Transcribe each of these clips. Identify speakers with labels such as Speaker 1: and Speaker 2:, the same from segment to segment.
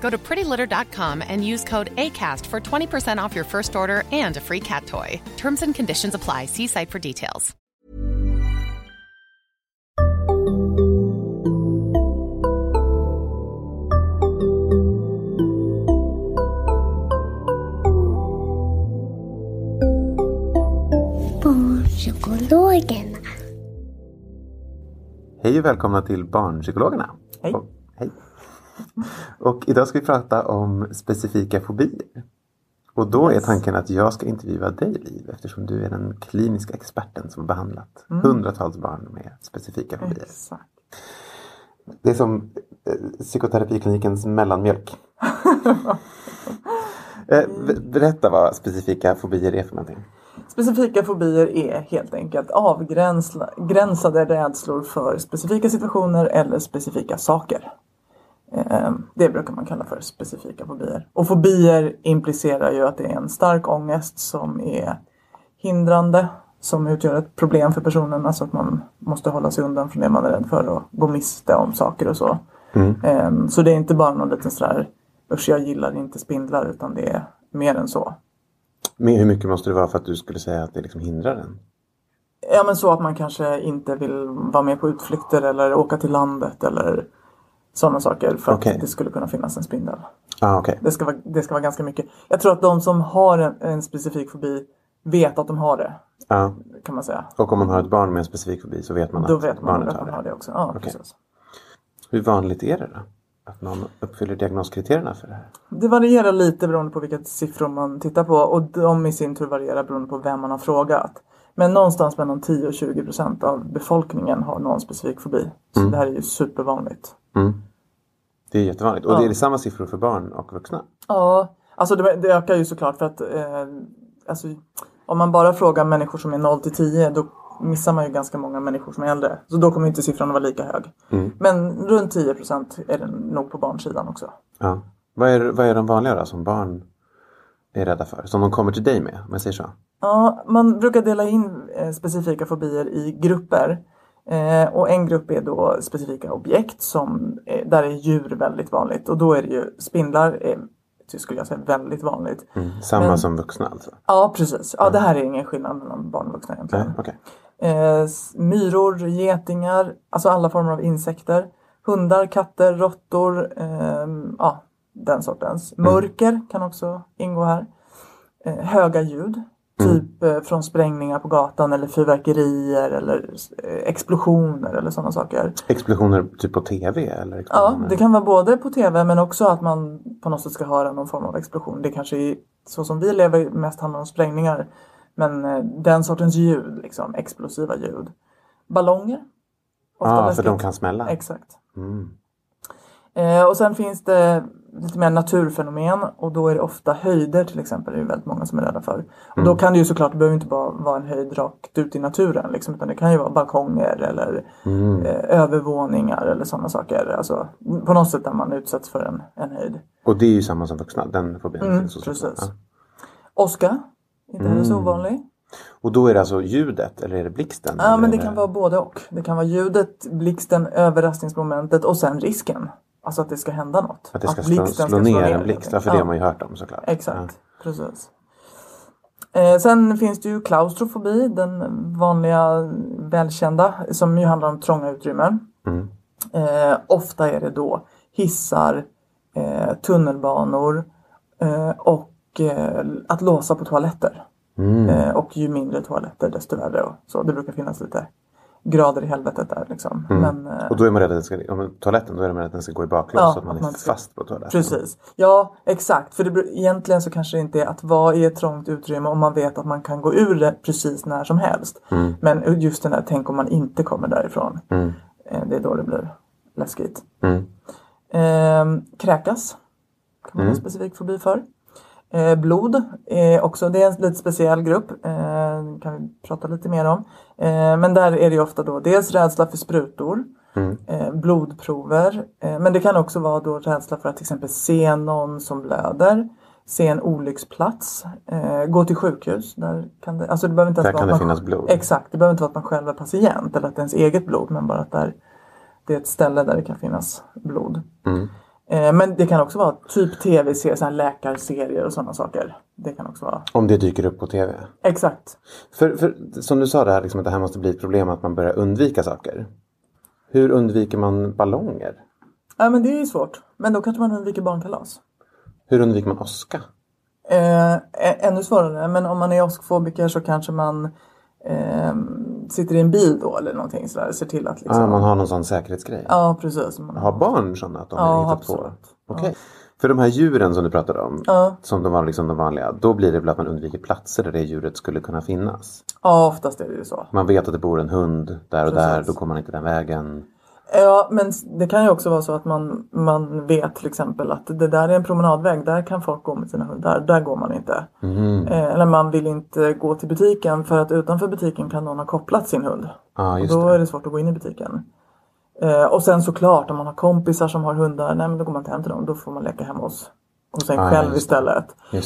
Speaker 1: Go to prettylitter.com and use code ACAST for 20% off your first order and a free cat toy. Terms and conditions apply. See site for details.
Speaker 2: Barnpsykologerna.
Speaker 3: Hej och välkomna till Barnpsykologerna.
Speaker 4: Hej.
Speaker 3: Och, hej. Och idag ska vi prata om specifika fobier. Och då är tanken att jag ska intervjua dig Liv eftersom du är den kliniska experten som har behandlat hundratals barn med specifika fobier.
Speaker 4: Exakt.
Speaker 3: Det är som eh, psykoterapiklinikens mellanmjölk. eh, berätta vad specifika fobier är för någonting.
Speaker 4: Specifika fobier är helt enkelt avgränsade rädslor för specifika situationer eller specifika saker. Eh, Det brukar man kalla för specifika fobier. Och fobier implicerar ju att det är en stark ångest som är hindrande, som utgör ett problem för personen. Alltså att man måste hålla sig undan från det man är rädd för och gå miste om saker och så. Eh, Så det är inte bara någon liten sådär, usch jag gillar inte spindlar, utan det är mer än så.
Speaker 3: Men hur mycket måste det vara för att du skulle säga att det liksom hindrar den?
Speaker 4: Ja men så att man kanske inte vill vara med på utflykter eller åka till landet eller sådana saker för
Speaker 3: Okej.
Speaker 4: att det skulle kunna finnas en spindel.
Speaker 3: Ah, okej.
Speaker 4: Det ska vara, det ska vara ganska mycket. Jag tror att de som har en, en specifik fobi vet att de har det.
Speaker 3: Ja.
Speaker 4: Kan man säga.
Speaker 3: Och om man har ett barn med en specifik fobi så vet man
Speaker 4: Då
Speaker 3: att
Speaker 4: vet man
Speaker 3: barnet
Speaker 4: att
Speaker 3: har
Speaker 4: man
Speaker 3: det.
Speaker 4: har det också. Ja,
Speaker 3: Okej.
Speaker 4: precis.
Speaker 3: Hur vanligt är det då? Att någon uppfyller diagnoskriterierna för det här?
Speaker 4: Det varierar lite beroende på vilka siffror man tittar på och de i sin tur varierar beroende på vem man har frågat. Men någonstans mellan 10 och 20 procent av befolkningen har någon specifik fobi. Så det här är ju supervanligt.
Speaker 3: Det är jättevanligt. Och det är samma siffror för barn och vuxna?
Speaker 4: Ja, alltså det, det ökar ju såklart för att eh, alltså, om man bara frågar människor som är 0 till 10 då missar man ju ganska många människor som är äldre. Så då kommer inte siffran att vara lika hög. Men runt 10 procent är den nog på barnsidan också.
Speaker 3: Ja. Vad är, vad är de vanliga då som barn är rädda för? Som de kommer till dig med, om jag säger så?
Speaker 4: Ja, man brukar dela in eh, specifika fobier i grupper. Eh, och en grupp är då specifika objekt som eh, där är djur väldigt vanligt. Och då är det ju spindlar, det skulle jag säga väldigt vanligt.
Speaker 3: Samma
Speaker 4: Men-
Speaker 3: som vuxna alltså?
Speaker 4: Ja, precis. Ja, det här är ingen skillnad mellan barn och vuxna egentligen.
Speaker 3: Nej, okej.
Speaker 4: Eh, myror, getingar, alltså alla former av insekter. Hundar, katter, råttor, ehm, ja, den sortens. Mörker kan också ingå här. Eh, höga ljud, typ eh, från sprängningar på gatan eller fyrverkerier eller eh, explosioner eller sådana saker.
Speaker 3: Explosioner typ på tv? Eller
Speaker 4: Ja, det kan vara både på tv men också att man på något sätt ska höra någon form av explosion. Det kanske är så som vi lever mest handlar om sprängningar. Men eh, den sortens ljud, liksom, explosiva ljud. Ballonger.
Speaker 3: Ja, för
Speaker 4: läskigt.
Speaker 3: de kan smälla?
Speaker 4: Exakt. Eh, och sen finns det lite mer naturfenomen och då är det ofta höjder till exempel. Det är väldigt många som är rädda för. Och då kan det ju såklart, det behöver inte bara vara en höjd rakt ut i naturen liksom, utan det kan ju vara balkonger eller eh, övervåningar eller sådana saker. Alltså på något sätt där man utsätts för en, en höjd.
Speaker 3: Och det är ju samma som vuxna? Den fobin
Speaker 4: Mm,
Speaker 3: finns
Speaker 4: precis.
Speaker 3: Ja.
Speaker 4: Åska, inte heller så ovanlig.
Speaker 3: Och då är det alltså ljudet eller är det blixten?
Speaker 4: Ja men
Speaker 3: är
Speaker 4: det kan vara både och. Det kan vara ljudet, blixten, överraskningsmomentet och sen risken. Alltså att det ska hända något.
Speaker 3: Att det ska slå,
Speaker 4: blixten
Speaker 3: slå
Speaker 4: ska
Speaker 3: ner en blixt? Ja, för det
Speaker 4: Ja.
Speaker 3: har man ju hört om såklart.
Speaker 4: Exakt, precis. Eh, sen finns det ju klaustrofobi, den vanliga välkända som ju handlar om trånga utrymmen. Eh, ofta är det då hissar, eh, tunnelbanor eh, och eh, att låsa på toaletter. Eh, och ju mindre toaletter desto värre. Så. Det brukar finnas lite grader i helvetet där. Liksom. Men, eh,
Speaker 3: Och då är man rädd att den ska, om toaletten, då är man rädd att den ska gå i baklås
Speaker 4: Ja,
Speaker 3: så att man
Speaker 4: att
Speaker 3: är
Speaker 4: man ska-
Speaker 3: fast på toaletten.
Speaker 4: Precis. Ja, exakt. För det, egentligen så kanske det inte är att vara i ett trångt utrymme om man vet att man kan gå ur det precis när som helst. Men just den där, tänk om man inte kommer därifrån. Eh, Det är då det blir läskigt.
Speaker 3: Mm.
Speaker 4: Ehm, kräkas kan man ha en specifik fobi för. Eh, blod är också, det är en lite speciell grupp. Eh, kan vi prata lite mer om. Eh, men där är det ofta då dels rädsla för sprutor. Eh, blodprover. Eh, men det kan också vara då rädsla för att till exempel se någon som blöder. Se en olycksplats. Eh, gå till sjukhus. Där kan det, alltså det behöver inte
Speaker 3: Där
Speaker 4: vara
Speaker 3: kan det
Speaker 4: man-
Speaker 3: finnas blod.
Speaker 4: Exakt, det behöver inte vara att man själv är patient eller att det är ens eget blod. Men bara att där, det är ett ställe där det kan finnas blod. Eh, Men det kan också vara typ tv-serier, läkarserier och sådana saker. Det kan också vara.
Speaker 3: Om det dyker upp på tv.
Speaker 4: Exakt.
Speaker 3: För, för som du sa det här, liksom, att det här måste bli ett problem att man börjar undvika saker. Hur undviker man ballonger?
Speaker 4: Ja men det är ju svårt. Men då kanske man undviker barnkalas.
Speaker 3: Hur undviker man åska?
Speaker 4: Eh, ännu svårare. Men om man är åskfobiker så kanske man eh, sitter i en bil då eller någonting sådär. Ser till att liksom.
Speaker 3: Ah, man har någon sån säkerhetsgrej.
Speaker 4: Ja precis. Man,
Speaker 3: Har barn sådana att de
Speaker 4: Ja,
Speaker 3: har hittat
Speaker 4: absolut.
Speaker 3: på? Okej. För de här djuren som du pratade om,
Speaker 4: Ja.
Speaker 3: som de var liksom de vanliga, då blir det väl att man undviker platser där det djuret skulle kunna finnas.
Speaker 4: ja oftast är det ju så.
Speaker 3: Man vet att det bor en hund där och där,
Speaker 4: Precis.
Speaker 3: då kommer man inte den vägen.
Speaker 4: Ja, men det kan ju också vara så att man, man vet till exempel att det där är en promenadväg. Där kan folk gå med sina hundar. Där går man inte. Eh, eller man vill inte gå till butiken för att utanför butiken kan någon ha kopplat sin hund.
Speaker 3: Ja,
Speaker 4: och då
Speaker 3: det.
Speaker 4: är det svårt att gå in i butiken. Eh, och sen såklart om man har kompisar som har hundar. Nej men då går man inte hem till dem. Då får man leka hemma hos, hos en
Speaker 3: Ah,
Speaker 4: själv istället.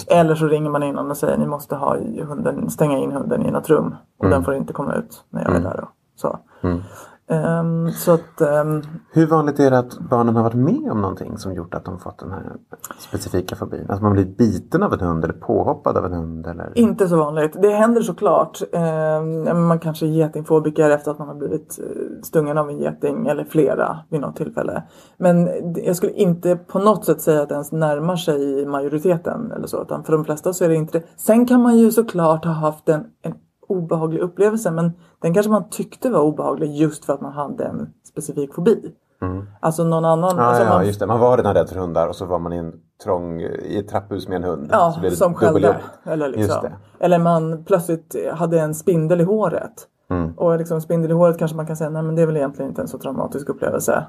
Speaker 4: Eller så ringer man innan och säger ni måste ha hunden, stänga in hunden i något rum. Och
Speaker 3: Mm.
Speaker 4: den får inte komma ut när jag är där. Då. Så. Ehm, så att ehm,
Speaker 3: Hur vanligt är det att barnen har varit med om någonting som gjort att de fått den här specifika fobin? Att man blivit biten av en hund eller påhoppad av en hund? Eller?
Speaker 4: Inte så vanligt. Det händer såklart. Eh, man kanske är getingfobiker efter att man har blivit eh, stungen av en geting eller flera vid något tillfälle. Men jag skulle inte på något sätt säga att det ens närmar sig majoriteten eller så. Utan för de flesta så är det inte det. Sen kan man ju såklart ha haft en, en obehaglig upplevelse men den kanske man tyckte var obehaglig just för att man hade en specifik fobi. Alltså någon annan.
Speaker 3: Mm. Ja,
Speaker 4: alltså
Speaker 3: ja,
Speaker 4: man,
Speaker 3: just det. Man var redan rädd för hundar och så var man i en trång, i ett trapphus med en hund.
Speaker 4: Ja, som skällde. Eller, liksom. eller man plötsligt hade en spindel i håret.
Speaker 3: Mm.
Speaker 4: Och liksom spindel i håret kanske man kan säga, nej men det är väl egentligen inte en så traumatisk upplevelse.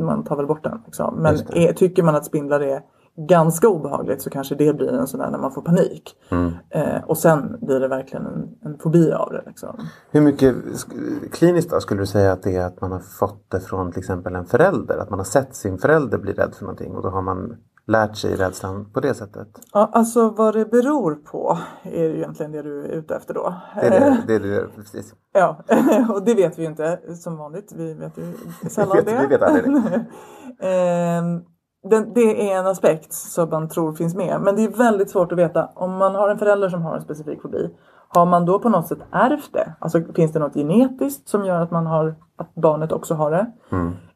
Speaker 4: Man tar väl bort den. Liksom. Men
Speaker 3: Mm.
Speaker 4: Är, tycker man att spindlar är ganska obehagligt så kanske det blir en sån där när man får panik.
Speaker 3: Mm.
Speaker 4: Eh, och sen blir det verkligen en, en fobi av det. Liksom.
Speaker 3: Hur mycket sk- kliniskt då skulle du säga att det är att man har fått det från till exempel en förälder? Att man har sett sin förälder bli rädd för någonting och då har man lärt sig rädslan på det sättet?
Speaker 4: Ja, alltså vad det beror på är ju egentligen det du är ute efter då.
Speaker 3: Det är det, det, är det precis.
Speaker 4: Ja, och det vet vi ju inte som vanligt. Vi vet ju sällan
Speaker 3: Vi vet-
Speaker 4: det.
Speaker 3: vi vet aldrig
Speaker 4: Ehm, den, det är en aspekt som man tror finns med. Men det är väldigt svårt att veta. Om man har en förälder som har en specifik fobi. Har man då på något sätt ärvt det? Alltså finns det något genetiskt som gör att, man har, att barnet också har det?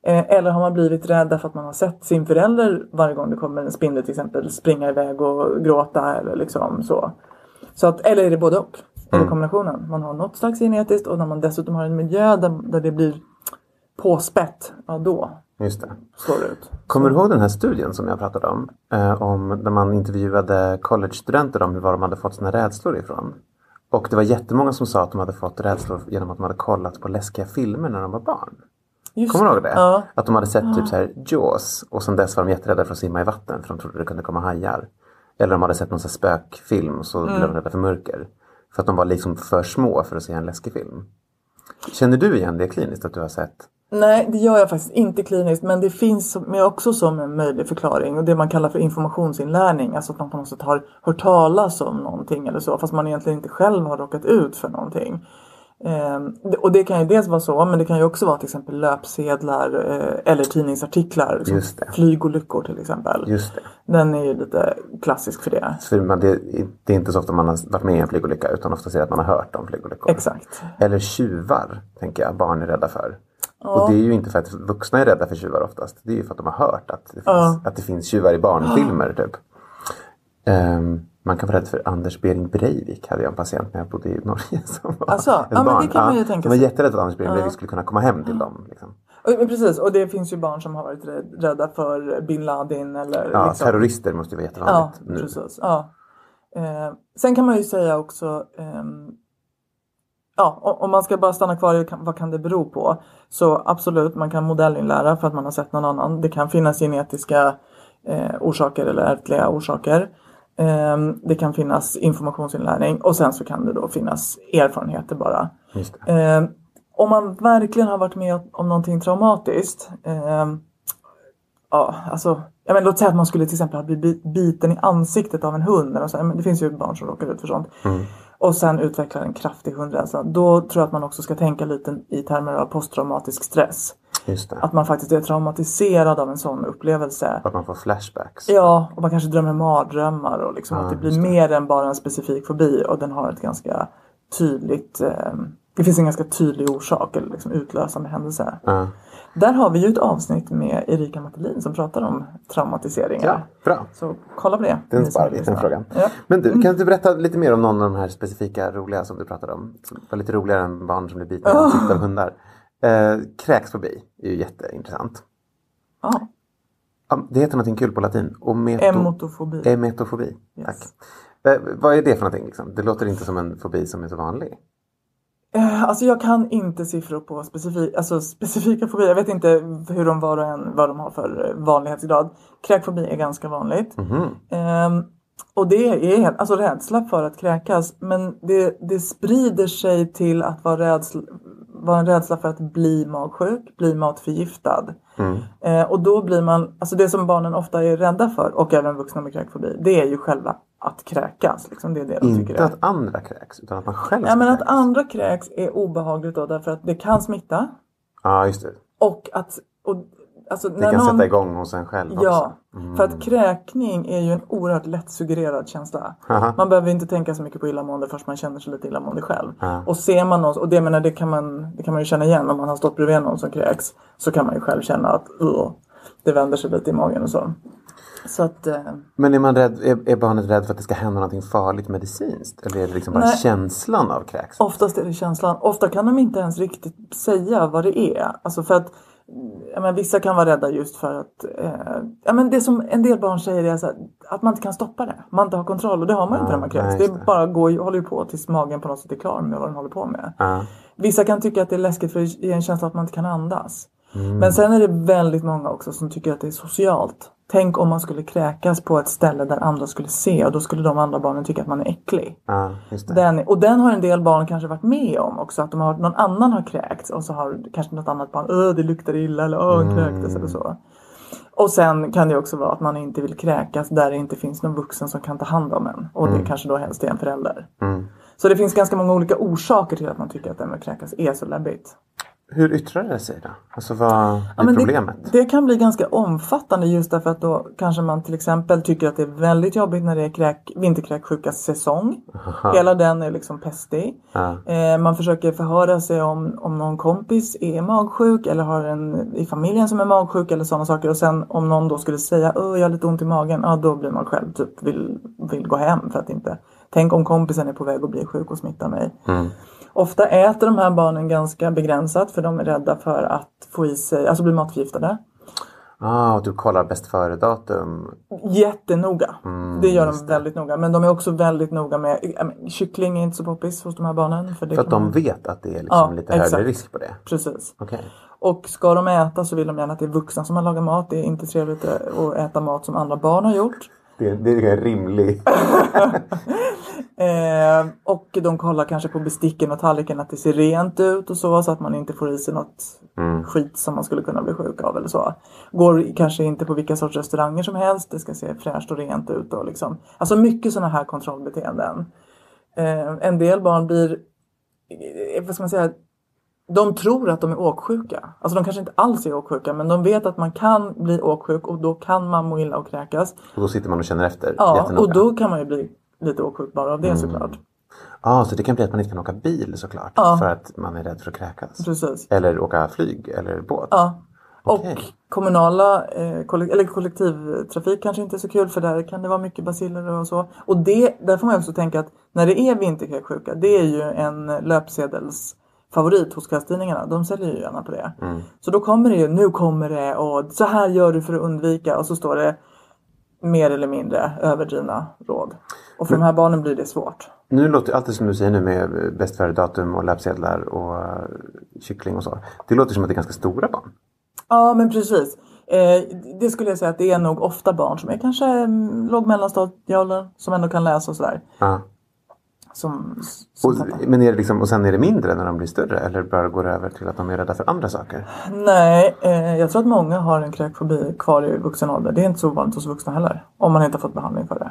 Speaker 4: Eh, eller har man blivit rädd därför att man har sett sin förälder varje gång det kommer en spindel till exempel springa iväg och gråta eller liksom så. så att, eller är det både och? Eller kombinationen? Man har något slags genetiskt och när man dessutom har en miljö där, där det blir påspätt, ja då
Speaker 3: Just det.
Speaker 4: det ut.
Speaker 3: Kommer du ihåg den här studien som jag pratade om? Eh, om där man intervjuade college-studenter om var de hade fått sina rädslor ifrån. Och det var jättemånga som sa att de hade fått rädslor genom att de hade kollat på läskiga filmer när de var barn.
Speaker 4: Just
Speaker 3: Kommer du ihåg det?
Speaker 4: Ja.
Speaker 3: Att de hade sett typ så här Jaws och sen dess var de jätterädda för att simma i vatten för de trodde det kunde komma hajar. Eller de hade sett någon så spökfilm och så blev de rädda för mörker. För att de var liksom för små för att se en läskig film. Känner du igen det kliniskt att du har sett?
Speaker 4: Nej, det gör jag faktiskt inte kliniskt. Men det finns som- också som en möjlig förklaring. Och det man kallar för informationsinlärning. Alltså att man på något sätt har hört talas om någonting eller så. Fast man egentligen inte själv har råkat ut för någonting. Ehm, och det kan ju dels vara så. Men det kan ju också vara till exempel löpsedlar. Eh, eller tidningsartiklar. Liksom
Speaker 3: Just det.
Speaker 4: Flygolyckor till exempel.
Speaker 3: Just det.
Speaker 4: Den är ju lite klassisk för det.
Speaker 3: Man, det, det är inte så ofta man har varit med i en flygolycka utan ofta det att man har hört om flygolyckor.
Speaker 4: Exakt.
Speaker 3: Eller tjuvar, tänker jag, barn är rädda för. Och det är ju inte för att vuxna är rädda för tjuvar oftast. Det är ju för att de har hört att det finns,
Speaker 4: Ja.
Speaker 3: att det finns tjuvar i barnfilmer typ. Ehm, man kan vara rädd för Anders Behring Breivik hade jag en patient när jag bodde i Norge. Som var
Speaker 4: Alltså,
Speaker 3: ett
Speaker 4: ja, men
Speaker 3: barn.
Speaker 4: det kan man ju tänka
Speaker 3: var
Speaker 4: sig.
Speaker 3: jätterädd för att Anders Behring Breivik skulle kunna komma hem till dem. Liksom.
Speaker 4: Och, men precis, och det finns ju barn som har varit rädd- rädda för bin Laden eller
Speaker 3: Ja,
Speaker 4: liksom,
Speaker 3: Terrorister måste ju vara
Speaker 4: Ja,
Speaker 3: jättevanligt nu.
Speaker 4: precis. Ja. Eh, sen kan man ju säga också ehm, Ja, om man ska bara stanna kvar i vad kan det bero på? Så absolut, man kan modellinlära för att man har sett någon annan. Det kan finnas genetiska eh, orsaker eller ärftliga orsaker. Ehm, det kan finnas informationsinlärning och sen så kan det då finnas erfarenheter bara. Ehm, om man verkligen har varit med om någonting traumatiskt. ehm, ja, alltså, jag menar, låt säga att man skulle till exempel ha blivit biten i ansiktet av en hund. Eller så, men det finns ju barn som råkar ut för sånt. Och sen utvecklar en kraftig hundrädsla. Då tror jag att man också ska tänka lite i termer av posttraumatisk stress. Att man faktiskt är traumatiserad av en sån upplevelse.
Speaker 3: Att man får flashbacks.
Speaker 4: Ja, och man kanske drömmer mardrömmar och liksom
Speaker 3: Ja,
Speaker 4: att det blir
Speaker 3: det.
Speaker 4: mer än bara en specifik fobi och den har ett ganska tydligt eh, det finns en ganska tydlig orsak eller liksom utlösande händelse.
Speaker 3: Ja.
Speaker 4: Där har vi ju ett avsnitt med Erika Mattelin som pratar om traumatiseringar.
Speaker 3: ja, bra.
Speaker 4: Så kolla på det.
Speaker 3: Den sparar vi, den frågan.
Speaker 4: Ja.
Speaker 3: Men du, kan du berätta lite mer om någon av de här specifika roliga som du pratade om? Som var lite roligare än barn som blir bitna ansiktet av hundar. Eh, kräksfobi är ju jätteintressant.
Speaker 4: Ja.
Speaker 3: Ja, det heter någonting kul på latin. Ometo...
Speaker 4: Emotofobi.
Speaker 3: Emetofobi.
Speaker 4: Yes.
Speaker 3: Tack. Eh, vad är det för någonting? Liksom? Det låter inte som en fobi som är så vanlig.
Speaker 4: Eh, Alltså jag kan inte siffror på specifik, alltså specifika fobier. Jag vet inte hur de var och en vad de har för eh, vanlighetsgrad. Kräkfobi är ganska vanligt. Ehm, och det är alltså rädsla för att kräkas. Men det, det sprider sig till att vara, rädsla, vara en rädsla för att bli magsjuk, bli matförgiftad. Eh, och då blir man, alltså det som barnen ofta är rädda för och även vuxna med kräkfobi. Det är ju själva att kräkas. Liksom. Det är det de tycker
Speaker 3: Inte
Speaker 4: är.
Speaker 3: att andra kräks, utan att man själv
Speaker 4: Ja, men
Speaker 3: ska
Speaker 4: att andra kräks är obehagligt då därför att det kan smitta.
Speaker 3: Ja, just det.
Speaker 4: Och att... Och, alltså,
Speaker 3: Det
Speaker 4: när
Speaker 3: kan
Speaker 4: någon,
Speaker 3: sätta igång hos en själv
Speaker 4: Ja,
Speaker 3: också.
Speaker 4: för att kräkning är ju en oerhört lättsuggererad känsla.
Speaker 3: Aha.
Speaker 4: Man behöver inte tänka så mycket på illamående först man känner sig lite illamående själv.
Speaker 3: Ja.
Speaker 4: Och ser man någon, och det, menar, det, kan man, det kan man ju känna igen om man har stått bredvid någon som kräks. Så kan man ju själv känna att uh, det vänder sig lite i magen och så. Att... Eh,
Speaker 3: Men är, man rädd, är, är barnet rädd för att det ska hända någonting farligt medicinskt? Eller är det liksom bara
Speaker 4: Nej.
Speaker 3: känslan av kräks?
Speaker 4: Oftast är det känslan. Ofta kan de inte ens riktigt säga vad det är. Alltså för att ja, men vissa kan vara rädda just för att eh, ja, men det som en del barn säger är här, att man inte kan stoppa det. Man inte har kontroll och det har man inte när man kräks. Det
Speaker 3: det.
Speaker 4: bara går, håller på tills magen på något sätt är klar med vad den håller på med.
Speaker 3: Ja.
Speaker 4: Vissa kan tycka att det är läskigt för det ger en känsla att man inte kan andas.
Speaker 3: Mm.
Speaker 4: Men sen är det väldigt många också som tycker att det är socialt. Tänk om man skulle kräkas på ett ställe där andra skulle se och då skulle de andra barnen tycka att man är äcklig.
Speaker 3: Ja.
Speaker 4: Den, och den har en del barn kanske varit med om också. Att de har, någon annan har kräkts och så har kanske något annat barn, Öh, det luktar illa eller Öh, han kräktes eller så. Och sen kan det också vara att man inte vill kräkas där det inte finns någon vuxen som kan ta hand om en. Och det kanske då helst är en förälder. Så det finns ganska många olika orsaker till att man tycker att det här med att kräkas är så läbbigt.
Speaker 3: Hur yttrar det sig då? Alltså vad är
Speaker 4: Ja,
Speaker 3: problemet?
Speaker 4: Det, det kan bli ganska omfattande just därför att då kanske man till exempel tycker att det är väldigt jobbigt när det är kräk, vinterkräksjukas säsong. Hela den är liksom pestig.
Speaker 3: Ja.
Speaker 4: Eh, man försöker förhöra sig om, om någon kompis är magsjuk eller har en i familjen som är magsjuk eller sådana saker. Och sen om någon då skulle säga Åh, jag har lite ont i magen. Ja, då blir man själv typ vill, vill gå hem för att inte. Tänk om kompisen är på väg att bli sjuk och smitta mig. Ofta äter de här barnen ganska begränsat för de är rädda för att få i sig, alltså bli matförgiftade.
Speaker 3: Ah, och du kollar bäst före-datum.
Speaker 4: Jättenoga.
Speaker 3: Mm,
Speaker 4: det gör de väldigt noga. Men de är också väldigt noga med, men kyckling är inte så poppis hos de här barnen. För,
Speaker 3: För att de
Speaker 4: man-
Speaker 3: vet att det är liksom
Speaker 4: Ja,
Speaker 3: lite högre
Speaker 4: exakt.
Speaker 3: risk på det.
Speaker 4: Precis.
Speaker 3: Okej.
Speaker 4: Och ska de äta så vill de gärna att det är vuxna som har lagat mat. Det är inte trevligt att äta mat som andra barn har gjort.
Speaker 3: Det, det är en rimlig...
Speaker 4: Eh, och de kollar kanske på besticken och tallriken att det ser rent ut och så. Så att man inte får i sig något skit som man skulle kunna bli sjuk av eller så. Går kanske inte på vilka sorts restauranger som helst. Det ska se fräscht och rent ut. Och liksom. Alltså mycket sådana här kontrollbeteenden. Eh, en del barn blir, eh, vad ska man säga, de tror att de är åksjuka. Alltså de kanske inte alls är åksjuka men de vet att man kan bli åksjuk och då kan man må illa och kräkas.
Speaker 3: Och då sitter man och känner efter
Speaker 4: Ja, och då kan man ju bli lite åksjuk bara av det såklart.
Speaker 3: ah, så det kan bli att man inte kan åka bil såklart.
Speaker 4: Ja.
Speaker 3: För att man är rädd för att kräkas.
Speaker 4: Precis.
Speaker 3: Eller åka flyg eller båt.
Speaker 4: Ja.
Speaker 3: Okej.
Speaker 4: Och kommunala eh, eller kollektivtrafik kanske inte är så kul för där kan det vara mycket baciller och så. Och det, där får man också tänka att när det är vinterkräksjuka, det är ju en löpsedels favorit hos kvällstidningarna. De säljer ju gärna på det. Så då kommer det ju, nu kommer det och så här gör du för att undvika och så står det mer eller mindre överdrivna råd. Och för de här barnen blir det svårt.
Speaker 3: Nu låter allt det som du säger nu med bäst före-datum och löpsedlar och eh, kyckling och så. Det låter som att det är ganska stora barn.
Speaker 4: Ja men precis. Eh, det skulle jag säga att det är nog ofta barn som är kanske mm, låg mellanstadieåldern som ändå kan läsa och sådär.
Speaker 3: Ja.
Speaker 4: Som, som
Speaker 3: Och, men är det liksom, och sen är det mindre när de blir större eller bara går det över till att de är rädda för andra saker?
Speaker 4: Nej, eh, jag tror att många har en kräkfobi kvar i vuxen ålder. Det är inte så ovanligt hos vuxna heller. Om man inte har fått behandling för det.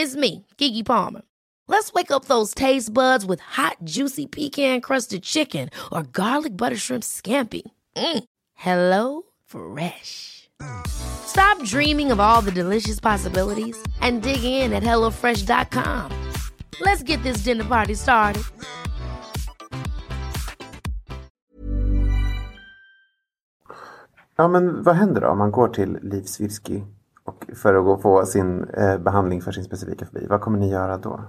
Speaker 5: It's me, Kiki Palmer. Let's wake up those taste buds with hot, juicy pecan-crusted chicken or garlic butter shrimp scampi. Mm. Hello Fresh. Stop dreaming of all the delicious possibilities and dig in at HelloFresh.com. Let's get this dinner party started.
Speaker 3: Ja, men vad händer då om man går till Livs och för att gå få sin eh, behandling för sin specifika fobi? Vad kommer ni göra då?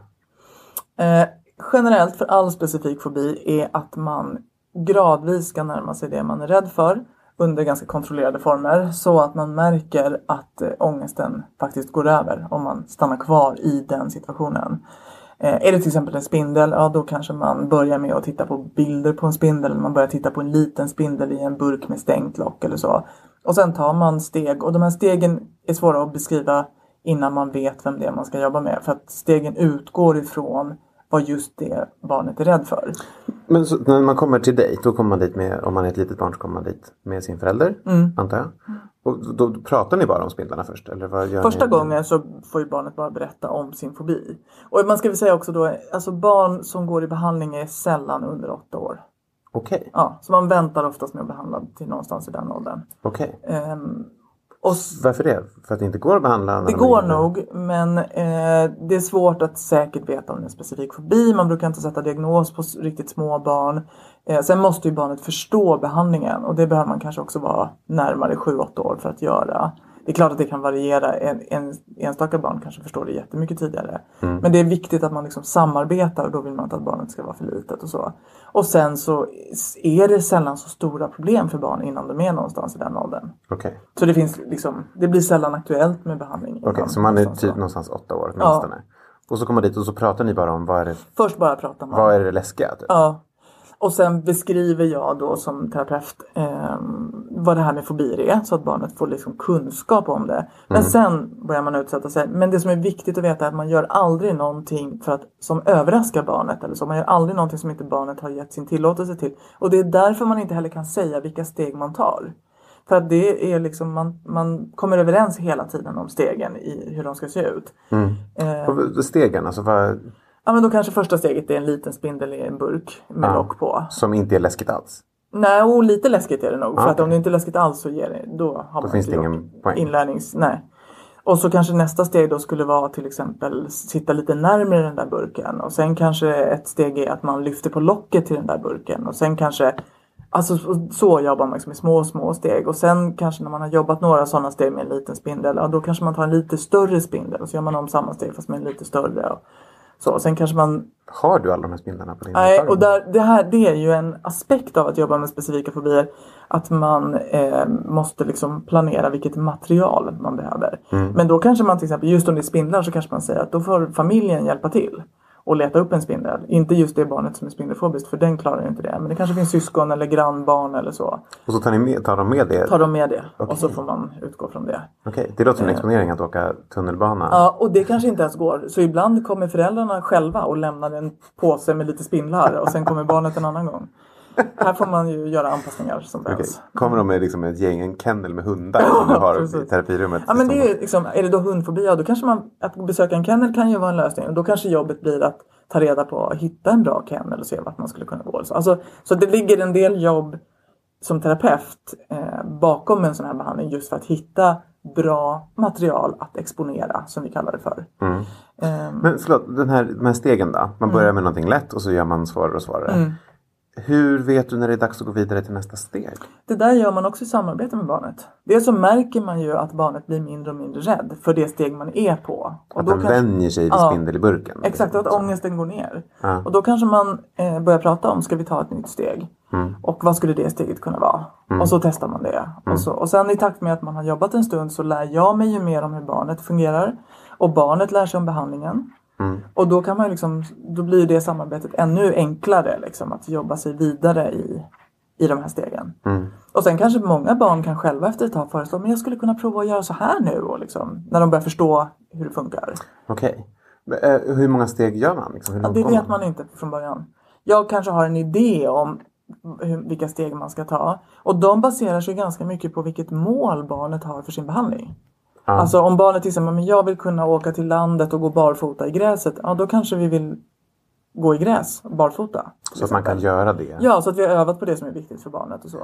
Speaker 4: Eh, generellt för all specifik fobi är att man gradvis ska närma sig det man är rädd för under ganska kontrollerade former så att man märker att eh, ångesten faktiskt går över om man stannar kvar i den situationen. Eh, är det till exempel en spindel, ja då kanske man börjar med att titta på bilder på en spindel. eller Man börjar titta på en liten spindel i en burk med stängt lock eller så. Och sen tar man steg och de här stegen är svåra att beskriva innan man vet vem det är man ska jobba med. För att stegen utgår ifrån vad just det barnet är rädd för.
Speaker 3: Men så, när man kommer till dig, då kommer man dit med, om man är ett litet barn så kommer man dit med sin förälder,
Speaker 4: Mm.
Speaker 3: antar jag. Och då, då pratar ni bara om spindlarna först? Eller vad gör
Speaker 4: Första
Speaker 3: ni?
Speaker 4: gången så får ju barnet bara berätta om sin fobi. Och man ska väl säga också då, alltså barn som går i behandling är sällan under åtta år.
Speaker 3: Okej,
Speaker 4: Ja, så man väntar oftast med att behandla till någonstans i den åldern.
Speaker 3: okej.
Speaker 4: Ehm, och
Speaker 3: Varför det? För att det inte går att behandla?
Speaker 4: det går
Speaker 3: yngre?
Speaker 4: nog, men eh, det är svårt att säkert veta om det är en specifik fobi. Man brukar inte sätta diagnos på riktigt små barn. Eh, sen måste ju barnet förstå behandlingen och det behöver man kanske också vara närmare 7-8 år för att göra. Det är klart att det kan variera. En, en enstaka barn kanske förstår det jättemycket tidigare. Men det är viktigt att man liksom samarbetar och då vill man inte att barnet ska vara för litet och så. Och sen så är det sällan så stora problem för barn innan de är någonstans i den åldern.
Speaker 3: Okej,
Speaker 4: Så det finns liksom, det blir sällan aktuellt med behandling.
Speaker 3: Okej,
Speaker 4: innan
Speaker 3: så man är typ någonstans åtta år åtminstone. Och så kommer man dit och så pratar ni bara om vad är det,
Speaker 4: Först bara pratar man.
Speaker 3: vad är det läskiga? Typ?
Speaker 4: Ja. Och sen beskriver jag då som terapeut eh, vad det här med fobier är så att barnet får liksom kunskap om det. Men sen börjar man utsätta sig. Men det som är viktigt att veta är att man gör aldrig någonting för att, som överraskar barnet. Eller så. Man gör aldrig någonting som inte barnet har gett sin tillåtelse till. Och det är därför man inte heller kan säga vilka steg man tar. För att det är liksom, man, man kommer överens hela tiden om stegen i hur de ska se ut. Eh,
Speaker 3: Och stegen, alltså vad,
Speaker 4: ja men då kanske första steget är en liten spindel i en burk med
Speaker 3: Ja.
Speaker 4: lock på.
Speaker 3: som inte är läskigt alls?
Speaker 4: Nej, och lite läskigt är det nog. För
Speaker 3: Ah,
Speaker 4: att om det inte är läskigt alls så ger det, då har man
Speaker 3: finns det ingen poäng.
Speaker 4: Inlärnings... Nej. Och så kanske nästa steg då skulle vara till exempel sitta lite närmare den där burken. Och sen kanske ett steg är att man lyfter på locket till den där burken. Och sen kanske Alltså så jobbar man liksom i små, små steg. Och sen kanske när man har jobbat några sådana steg med en liten spindel. Ja, då kanske man tar en lite större spindel. Och så gör man om samma steg fast med en lite större. Och så. Sen kanske man
Speaker 3: Har du alla de här spindlarna på din
Speaker 4: Nej, och där, det här det är ju en aspekt av att jobba med specifika fobier. Att man eh, måste liksom planera vilket material man behöver. Men då kanske man till exempel, just om det är spindlar så kanske man säger att då får familjen hjälpa till. Och leta upp en spindel. Inte just det barnet som är spindelfobiskt för den klarar inte det. Men det kanske finns syskon eller grannbarn eller så.
Speaker 3: Och så tar, med, tar de med det?
Speaker 4: Tar de med det
Speaker 3: Okej.
Speaker 4: och så får man utgå från det.
Speaker 3: Okej, det låter som en exponering att åka tunnelbana.
Speaker 4: Ja, och det kanske inte ens går. Så ibland kommer föräldrarna själva och lämnar en påse med lite spindlar och sen kommer barnet en annan gång. Här får man ju göra anpassningar som
Speaker 3: Okej.
Speaker 4: behövs.
Speaker 3: Kommer de med liksom ett gäng, en kennel med hundar som du har i terapirummet?
Speaker 4: Ja men det är liksom, är det då hundfobi, ja då kanske man, att besöka en kennel kan ju vara en lösning. Och då kanske jobbet blir att ta reda på, hitta en bra kennel och se vart man skulle kunna gå. Så, alltså, så det ligger en del jobb som terapeut eh, bakom en sån här behandling just för att hitta bra material att exponera som vi kallar det för.
Speaker 3: Mm.
Speaker 4: Ehm,
Speaker 3: Men förlåt, den här, de här stegen då? Man börjar med någonting lätt och så gör man svårare och svårare. Hur vet du när det är dags att gå vidare till nästa steg?
Speaker 4: Det där gör man också i samarbete med barnet. Dels så märker man ju att barnet blir mindre och mindre rädd för det steg man är på. Och
Speaker 3: Att
Speaker 4: då
Speaker 3: den
Speaker 4: kan-
Speaker 3: vänjer sig vid
Speaker 4: Ja.
Speaker 3: spindel i burken?
Speaker 4: Exakt, och att ångesten går ner.
Speaker 3: Ja.
Speaker 4: Och då kanske man eh, börjar prata om, ska vi ta ett nytt steg?
Speaker 3: Mm.
Speaker 4: Och vad skulle det steget kunna vara? Och så testar man det.
Speaker 3: Mm.
Speaker 4: Och, så, och sen i takt med att man har jobbat en stund så lär jag mig ju mer om hur barnet fungerar. Och barnet lär sig om behandlingen.
Speaker 3: Mm.
Speaker 4: Och då kan man liksom, då blir det samarbetet ännu enklare liksom, att jobba sig vidare i, i de här stegen.
Speaker 3: Mm.
Speaker 4: Och sen kanske många barn kan själva efter ett tag föreslå, men jag skulle kunna prova att göra så här nu. Och liksom, när de börjar förstå hur det funkar.
Speaker 3: Okej. Men, eh, Hur många steg gör man? Liksom?
Speaker 4: Ja, det vet man inte från början. Jag kanske har en idé om hur, vilka steg man ska ta. Och de baserar sig ganska mycket på vilket mål barnet har för sin behandling. Alltså om barnet till exempel, men jag vill kunna åka till landet och gå barfota i gräset. Ja, då kanske vi vill gå i gräs barfota.
Speaker 3: Så att man kan göra det?
Speaker 4: Ja, så att vi har övat på det som är viktigt för barnet och så.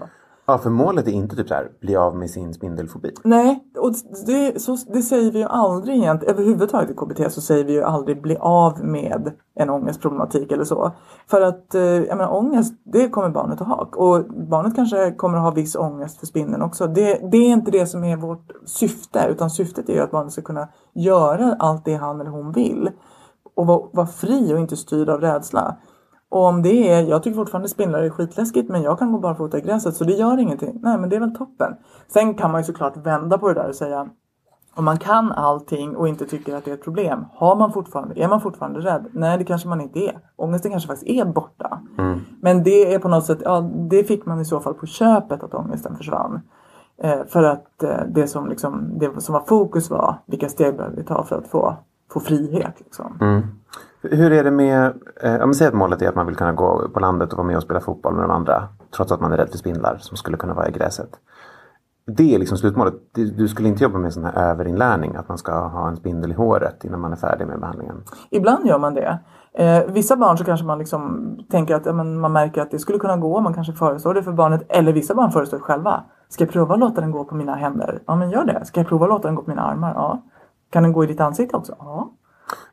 Speaker 3: Ja, för målet är inte typ så här, bli av med sin spindelfobi.
Speaker 4: Nej, och det, så, det säger vi ju aldrig egentligen. Överhuvudtaget i KBT så säger vi ju aldrig bli av med en ångestproblematik eller så. För att eh, jag menar, ångest, det kommer barnet att ha. Och barnet kanske kommer att ha viss ångest för spindeln också. Det, det är inte det som är vårt syfte. Utan syftet är ju att barnet ska kunna göra allt det han eller hon vill. Och vara, vara fri och inte styrd av rädsla. Och om det är, jag tycker fortfarande spindlar är skitläskigt men jag kan gå barfota i gräset så det gör ingenting. Nej men det är väl toppen. Sen kan man ju såklart vända på det där och säga om man kan allting och inte tycker att det är ett problem, har man fortfarande, är man fortfarande rädd? Nej, det kanske man inte är. Ångesten kanske faktiskt är borta. Men det är på något sätt, ja, det fick man i så fall på köpet att ångesten försvann. Eh, för att eh, det, som liksom, det som var fokus var vilka steg behöver vi ta för att få, få frihet. Liksom.
Speaker 3: Hur är det med, eh, om säger att målet är att man vill kunna gå på landet och vara med och spela fotboll med de andra. Trots att man är rädd för spindlar som skulle kunna vara i gräset. Det är liksom slutmålet. Du, skulle inte jobba med sån här överinlärning. Att man ska ha en spindel i håret innan man är färdig med behandlingen.
Speaker 4: Ibland gör man det. Eh, vissa barn så kanske man liksom tänker att men man märker att det skulle kunna gå. Man kanske föreslår det för barnet. Eller vissa barn föreslår det själva. Ska jag prova att låta den gå på mina händer? Ja men gör det. Ska jag prova att låta den gå på mina armar? Ja. Kan den gå i ditt ansikte också? Ja.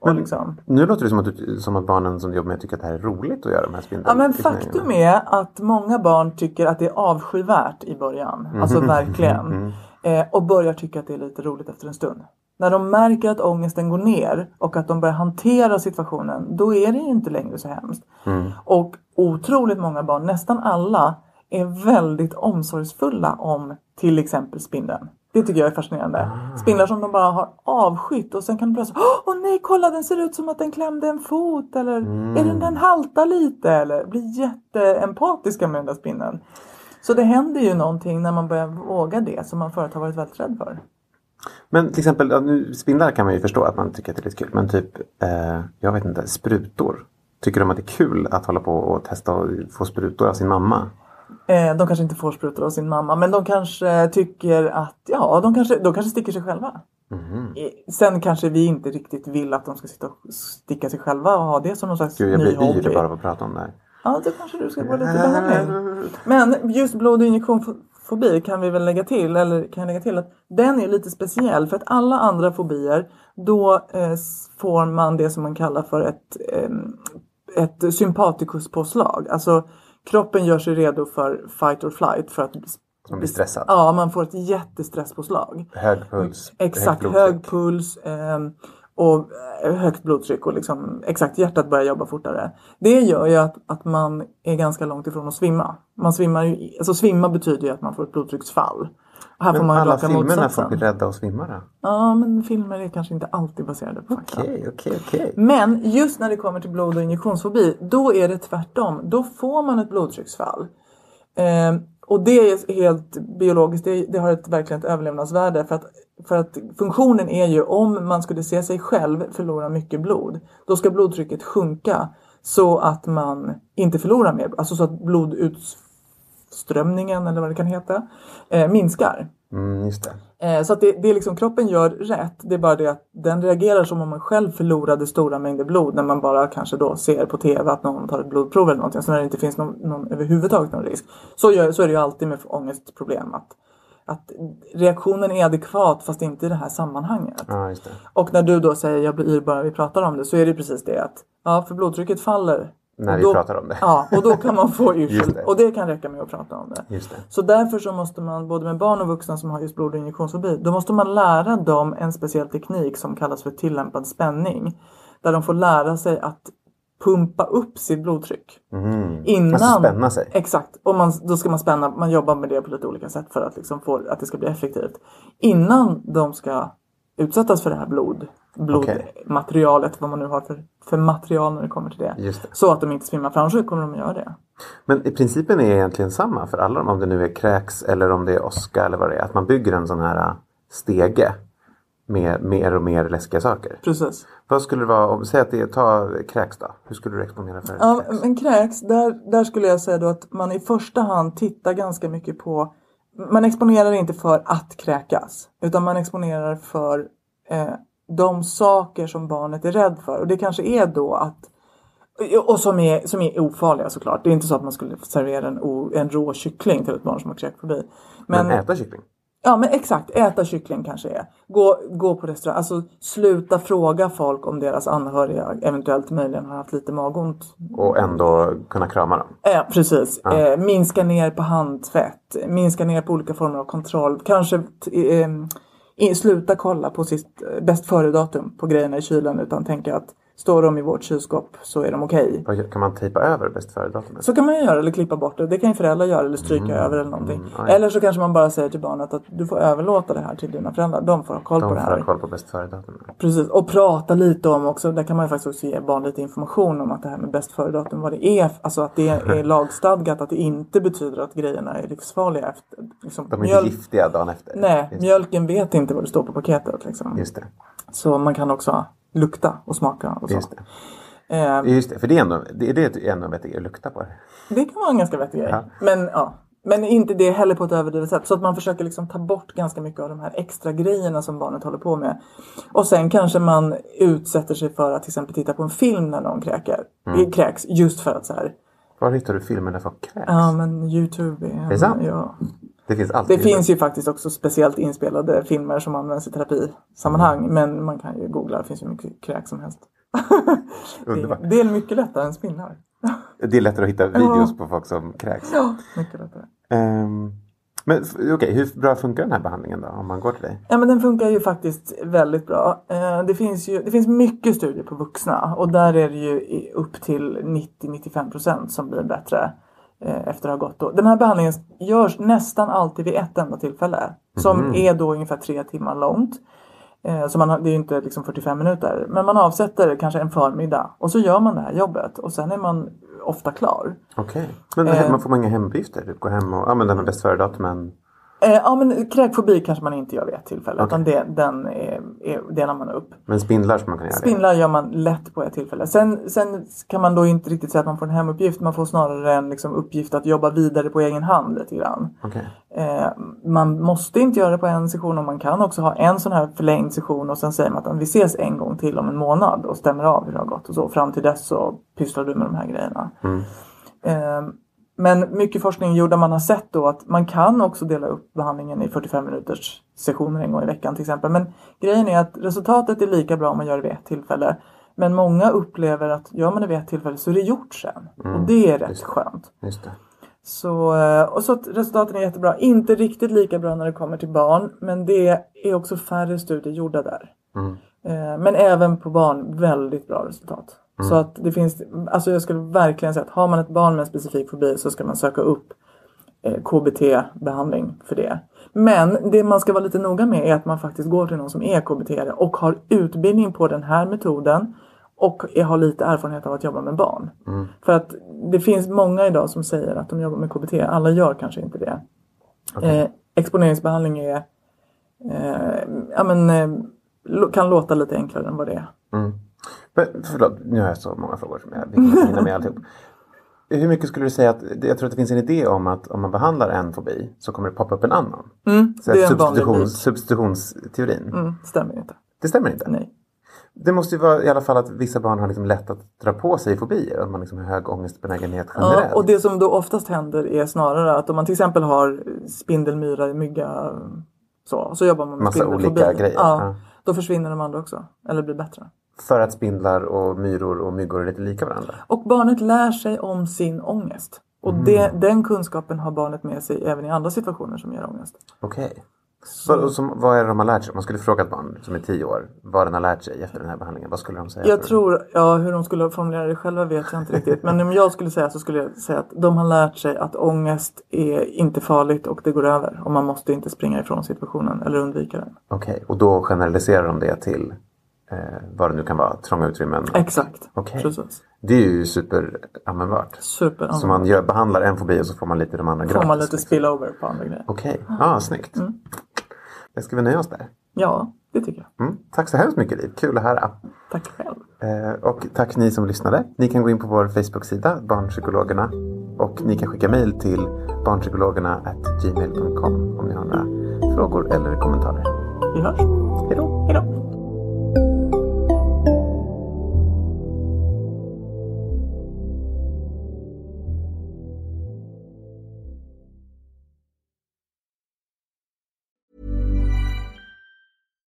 Speaker 4: Och liksom.
Speaker 3: Nu låter det som att, du, som att barnen som du jobbar med tycker att det här är roligt att göra de här spindlarna.
Speaker 4: Ja men faktum är att många barn tycker att det är avskyvärt i början. Alltså verkligen. Eh, och börjar tycka att det är lite roligt efter en stund. När de märker att ångesten går ner och att de börjar hantera situationen, då är det ju inte längre så hemskt. Och otroligt många barn, nästan alla, är väldigt omsorgsfulla om till exempel spindeln. Det tycker jag är fascinerande. Spindlar som de bara har avskytt och sen kan de plötsligt Åh nej, kolla den ser ut som att den klämde en fot eller är den, den haltar lite eller blir jätteempatiska med den där spindeln. Så det händer ju någonting när man börjar våga det som man förut har varit väldigt rädd för.
Speaker 3: Men till exempel, nu, spindlar kan man ju förstå att man tycker att det är lite kul. Men typ, eh, jag vet inte, sprutor. Tycker de att det är kul att hålla på och testa och få sprutor av sin mamma?
Speaker 4: Eh, de kanske inte får sprutor av sin mamma men de kanske tycker att, ja, de kanske, de kanske sticker sig själva. Eh, Sen kanske vi inte riktigt vill att de ska sitta och sticka sig själva och ha det som någon slags
Speaker 3: Gud, jag blir yr bara av att prata om det här.
Speaker 4: Ja, då kanske du ska gå lite behandling. Men just blod och injektion fobi kan vi väl lägga till, eller kan jag lägga till att den är lite speciell för att alla andra fobier då eh, får man det som man kallar för ett, eh, ett sympatikuspåslag. Alltså kroppen gör sig redo för fight or flight för att
Speaker 3: Man blir stressad.
Speaker 4: Ja, man får ett jättestrresspåslag.
Speaker 3: Hög puls.
Speaker 4: Exakt, hög puls eh, och eh, högt blodtryck och liksom, exakt hjärtat börjar jobba fortare. Det gör ju att, att man är ganska långt ifrån att svimma. Man svimmar ju, alltså svimma betyder ju att man får ett blodtrycksfall. Här får
Speaker 3: Men
Speaker 4: man
Speaker 3: alla
Speaker 4: raka
Speaker 3: filmer när
Speaker 4: motsatsen.
Speaker 3: folk blir rädda och svimmar då?
Speaker 4: Ja, men filmer är kanske inte alltid baserade på fakta.
Speaker 3: Okej, okej, okej.
Speaker 4: Men just när det kommer till blod och injektionsfobi, då är det tvärtom. Då får man ett blodtrycksfall. Eh, och det är helt biologiskt, det, det har ett, verkligen ett överlevnadsvärde. För att, för att funktionen är ju om man skulle se sig själv förlora mycket blod, då ska blodtrycket sjunka så att man inte förlorar mer, alltså så att blodutströmningen eller vad det kan heta, eh, minskar.
Speaker 3: Mm, just det.
Speaker 4: Eh, Så att det, det är liksom kroppen gör rätt. Det är bara det att den reagerar som om man själv förlorade stora mängder blod när man bara kanske då ser på TV att någon tar ett blodprov eller någonting. Så när det inte finns någon, någon överhuvudtaget någon risk. Så, gör, så är det ju alltid med ångestproblem. Att, att reaktionen är adekvat fast inte i det här sammanhanget.
Speaker 3: Ja, det.
Speaker 4: Och när du då säger jag blir yr bara vi pratar om det så är det precis det att ja, för blodtrycket faller.
Speaker 3: När
Speaker 4: Och
Speaker 3: vi
Speaker 4: då-
Speaker 3: pratar om det.
Speaker 4: Ja, och då kan man få yrsel. Och det kan räcka med att prata om det.
Speaker 3: Just det.
Speaker 4: Så därför så måste man, både med barn och vuxna som har just blod och injektionsfobi, då måste man lära dem en speciell teknik som kallas för tillämpad spänning. Där de får lära sig att pumpa upp sitt blodtryck.
Speaker 3: Mm.
Speaker 4: Innan,
Speaker 3: Alltså spänna sig.
Speaker 4: Exakt, och man, då ska man spänna, man jobbar med det på lite olika sätt för att, liksom få, att det ska bli effektivt. Innan de ska utsättas för det här blod, blodmaterialet, vad man nu har för, för material när det kommer till det.
Speaker 3: Det.
Speaker 4: Så att de inte svimmar, för annars kommer de att göra det.
Speaker 3: Men i principen är egentligen samma för alla, om det nu är kräks eller om det är oska eller vad det är. Att man bygger en sån här stege med mer och mer läskiga saker.
Speaker 4: Precis.
Speaker 3: Vad skulle det vara, om, säg att det är, ta kräks då. Hur skulle du exponera för
Speaker 4: Ja,
Speaker 3: kräks?
Speaker 4: men kräks, där, där skulle jag säga då att man i första hand tittar ganska mycket på man exponerar inte för att kräkas utan man exponerar för eh, de saker som barnet är rädd för och det kanske är då att och som är, som är ofarliga såklart. Det är inte så att man skulle servera en, en rå kyckling till ett barn som har kräkfobi.
Speaker 3: Men,
Speaker 4: Men,
Speaker 3: äta kyckling?
Speaker 4: Ja men exakt, äta kyckling kanske är. Gå, gå på restaurang, alltså sluta fråga folk om deras anhöriga eventuellt möjligen har haft lite magont.
Speaker 3: Och ändå kunna krama dem?
Speaker 4: Ja, precis. Eh, minska ner på handtvätt. Minska ner på olika former av kontroll. Kanske eh, in, sluta kolla på sitt eh, bäst före-datum på grejerna i kylen utan tänka att står de i vårt kylskåp så är de okej.
Speaker 3: Vad- Kan man tejpa över bäst före-datumet?
Speaker 4: Så kan man ju göra eller klippa bort det. Det kan ju föräldrar göra eller stryka över eller någonting.
Speaker 3: Mm, aj.
Speaker 4: eller så kanske man bara säger till barnet att du får överlåta det här till dina föräldrar. De får ha koll på
Speaker 3: De
Speaker 4: det
Speaker 3: får
Speaker 4: här.
Speaker 3: ha koll på bäst före-datumet.
Speaker 4: Precis, och prata lite om också, där kan man ju faktiskt också ge barn lite information om att det här med bäst före-datum, vad det är, alltså att det är lagstadgat, att det inte betyder att grejerna är livsfarliga efter. Liksom,
Speaker 3: De är inte
Speaker 4: mjölk-
Speaker 3: giftiga dagen efter.
Speaker 4: Nej,
Speaker 3: Just,
Speaker 4: mjölken vet inte vad det står på paketet liksom.
Speaker 3: just det.
Speaker 4: Så man kan också lukta och smaka och så.
Speaker 3: Just det.
Speaker 4: Eh,
Speaker 3: Just det, för det är ändå, det, det är ändå vettigt att lukta på det.
Speaker 4: det kan vara en ganska vettig grej.
Speaker 3: Ja.
Speaker 4: Men ja. Men inte det heller på ett överdrivet sätt. Så att man försöker liksom ta bort ganska mycket av de här extra grejerna som barnet håller på med. Och sen kanske man utsätter sig för att till exempel titta på en film när någon kräker,
Speaker 3: Mm.
Speaker 4: kräks. Just för att så här,
Speaker 3: Var hittar du filmer där folk kräks?
Speaker 4: ja men Youtube är...
Speaker 3: det sant?
Speaker 4: Ja.
Speaker 3: Det finns alltid.
Speaker 4: Det finns ju faktiskt också speciellt inspelade filmer som används i terapisammanhang.
Speaker 3: Mm.
Speaker 4: Men man kan ju googla, det finns ju mycket kräk som helst.
Speaker 3: Underbart.
Speaker 4: det, är mycket lättare än spindlar.
Speaker 3: Det är lättare att hitta videos på folk som kräks.
Speaker 4: Ja, mycket lättare.
Speaker 3: Ehm, men okej, hur bra funkar den här behandlingen då? Om man går till dig?
Speaker 4: Ja men den funkar ju faktiskt väldigt bra. Eh, det, finns ju, det finns mycket studier på vuxna och där är det ju upp till 90-95% som blir bättre efter att ha gått. Då. Den här behandlingen görs nästan alltid vid ett enda tillfälle som är då ungefär tre timmar långt. Eh, Så man det är inte liksom 45 minuter. Men man avsätter kanske en förmiddag och så gör man det här jobbet och sen är man ofta klar.
Speaker 3: Okej. Men
Speaker 4: Eh.
Speaker 3: man får man inga hemuppgifter? Typ gå hem och, den med bäst före-datumen.
Speaker 4: Eh, ja men kräkfobi kanske man inte gör vid ett tillfälle
Speaker 3: Okej.
Speaker 4: utan det, den är, är, delar man upp.
Speaker 3: Men spindlar ska man kunna göra det?
Speaker 4: Spindlar gör man lätt på ett tillfälle. Sen, sen kan man då inte riktigt säga att man får en hemuppgift. Man får snarare en liksom, uppgift att jobba vidare på egen hand lite grann.
Speaker 3: Okej.
Speaker 4: Eh, man måste inte göra det på en session och man kan också ha en sån här förlängd session och sen säger man att vi ses en gång till om en månad och stämmer av hur det har gått och så. Fram till dess så pysslar du med de här grejerna. Eh, Men mycket forskning gjord där man har sett då att man kan också dela upp behandlingen i 45 minuters sessioner en gång i veckan till exempel. Men grejen är att resultatet är lika bra om man gör det vid ett tillfälle. Men många upplever att gör man det vid ett tillfälle så är det gjort sen. Och det är rätt
Speaker 3: just
Speaker 4: skönt.
Speaker 3: Just.
Speaker 4: Så, eh, och så att resultaten är jättebra. Inte riktigt lika bra när det kommer till barn. Men det är också färre studier gjorda där. Eh, Men även på barn väldigt bra resultat. Så att det finns, alltså jag skulle verkligen säga att har man ett barn med en specifik fobi så ska man söka upp eh, KBT-behandling för det. Men det man ska vara lite noga med är att man faktiskt går till någon som är KBT och har utbildning på den här metoden och har lite erfarenhet av att jobba med barn. För att det finns många idag som säger att de jobbar med KBT. Alla gör kanske inte det. Eh, exponeringsbehandling är eh, ja, men, eh, kan låta lite enklare än vad det är.
Speaker 3: Men, förlåt, nu har jag så många frågor som jag vill hinna med alltihop. Hur mycket skulle du säga att, jag tror att det finns en idé om att om man behandlar en fobi så kommer det poppa upp en annan. så
Speaker 4: det är
Speaker 3: att
Speaker 4: en vanlig
Speaker 3: substitution,
Speaker 4: myt.
Speaker 3: substitutionsteorin.
Speaker 4: Mm, stämmer inte.
Speaker 3: Det stämmer inte.
Speaker 4: Nej.
Speaker 3: Det måste ju vara i alla fall att vissa barn har liksom lätt att dra på sig fobier. Att man liksom har hög ångestbenägenhet generellt.
Speaker 4: Ja, och det som då oftast händer är snarare att om man till exempel har spindelmyra, mygga så, så jobbar man med
Speaker 3: Massa olika grejer,
Speaker 4: Ja,
Speaker 3: ja.
Speaker 4: Då försvinner de andra också. Eller blir bättre.
Speaker 3: För att spindlar och myror och myggor är lite lika varandra.
Speaker 4: Och barnet lär sig om sin ångest. Och
Speaker 3: Mm.
Speaker 4: det, den kunskapen har barnet med sig även i andra situationer som ger ångest.
Speaker 3: Okej. Vad, och som, vad är det de har lärt sig? Om man skulle fråga ett barn som är tio år vad den har lärt sig efter den här behandlingen. Vad skulle de säga?
Speaker 4: Jag tror, ja hur de skulle formulera det själva vet jag inte riktigt. Men om jag skulle säga så skulle jag säga att de har lärt sig att ångest är inte farligt och det går över. Och man måste inte springa ifrån situationen eller undvika den.
Speaker 3: Okej, och då generaliserar de det till eh, vad det nu kan vara, trånga utrymmen.
Speaker 4: Exakt.
Speaker 3: Okej.
Speaker 4: Precis.
Speaker 3: Det är ju superanvändbart.
Speaker 4: Super.
Speaker 3: Så man gör, behandlar en fobi och så får man lite de andra
Speaker 4: får
Speaker 3: gratis.
Speaker 4: man lite
Speaker 3: liksom.
Speaker 4: spillover på andra grejer.
Speaker 3: Okej, ah, snyggt.
Speaker 4: Mm.
Speaker 3: Ska vi nöja oss där.
Speaker 4: Ja, det tycker jag.
Speaker 3: Mm. Tack så hemskt mycket Liv, kul att höra.
Speaker 4: Tack själv.
Speaker 3: Eh, och tack ni som lyssnade. Ni kan gå in på vår Facebook-sida, Barnpsykologerna. Och ni kan skicka mejl till barnpsykologerna.gmail.com om ni har några frågor eller kommentarer.
Speaker 4: Vi hörs.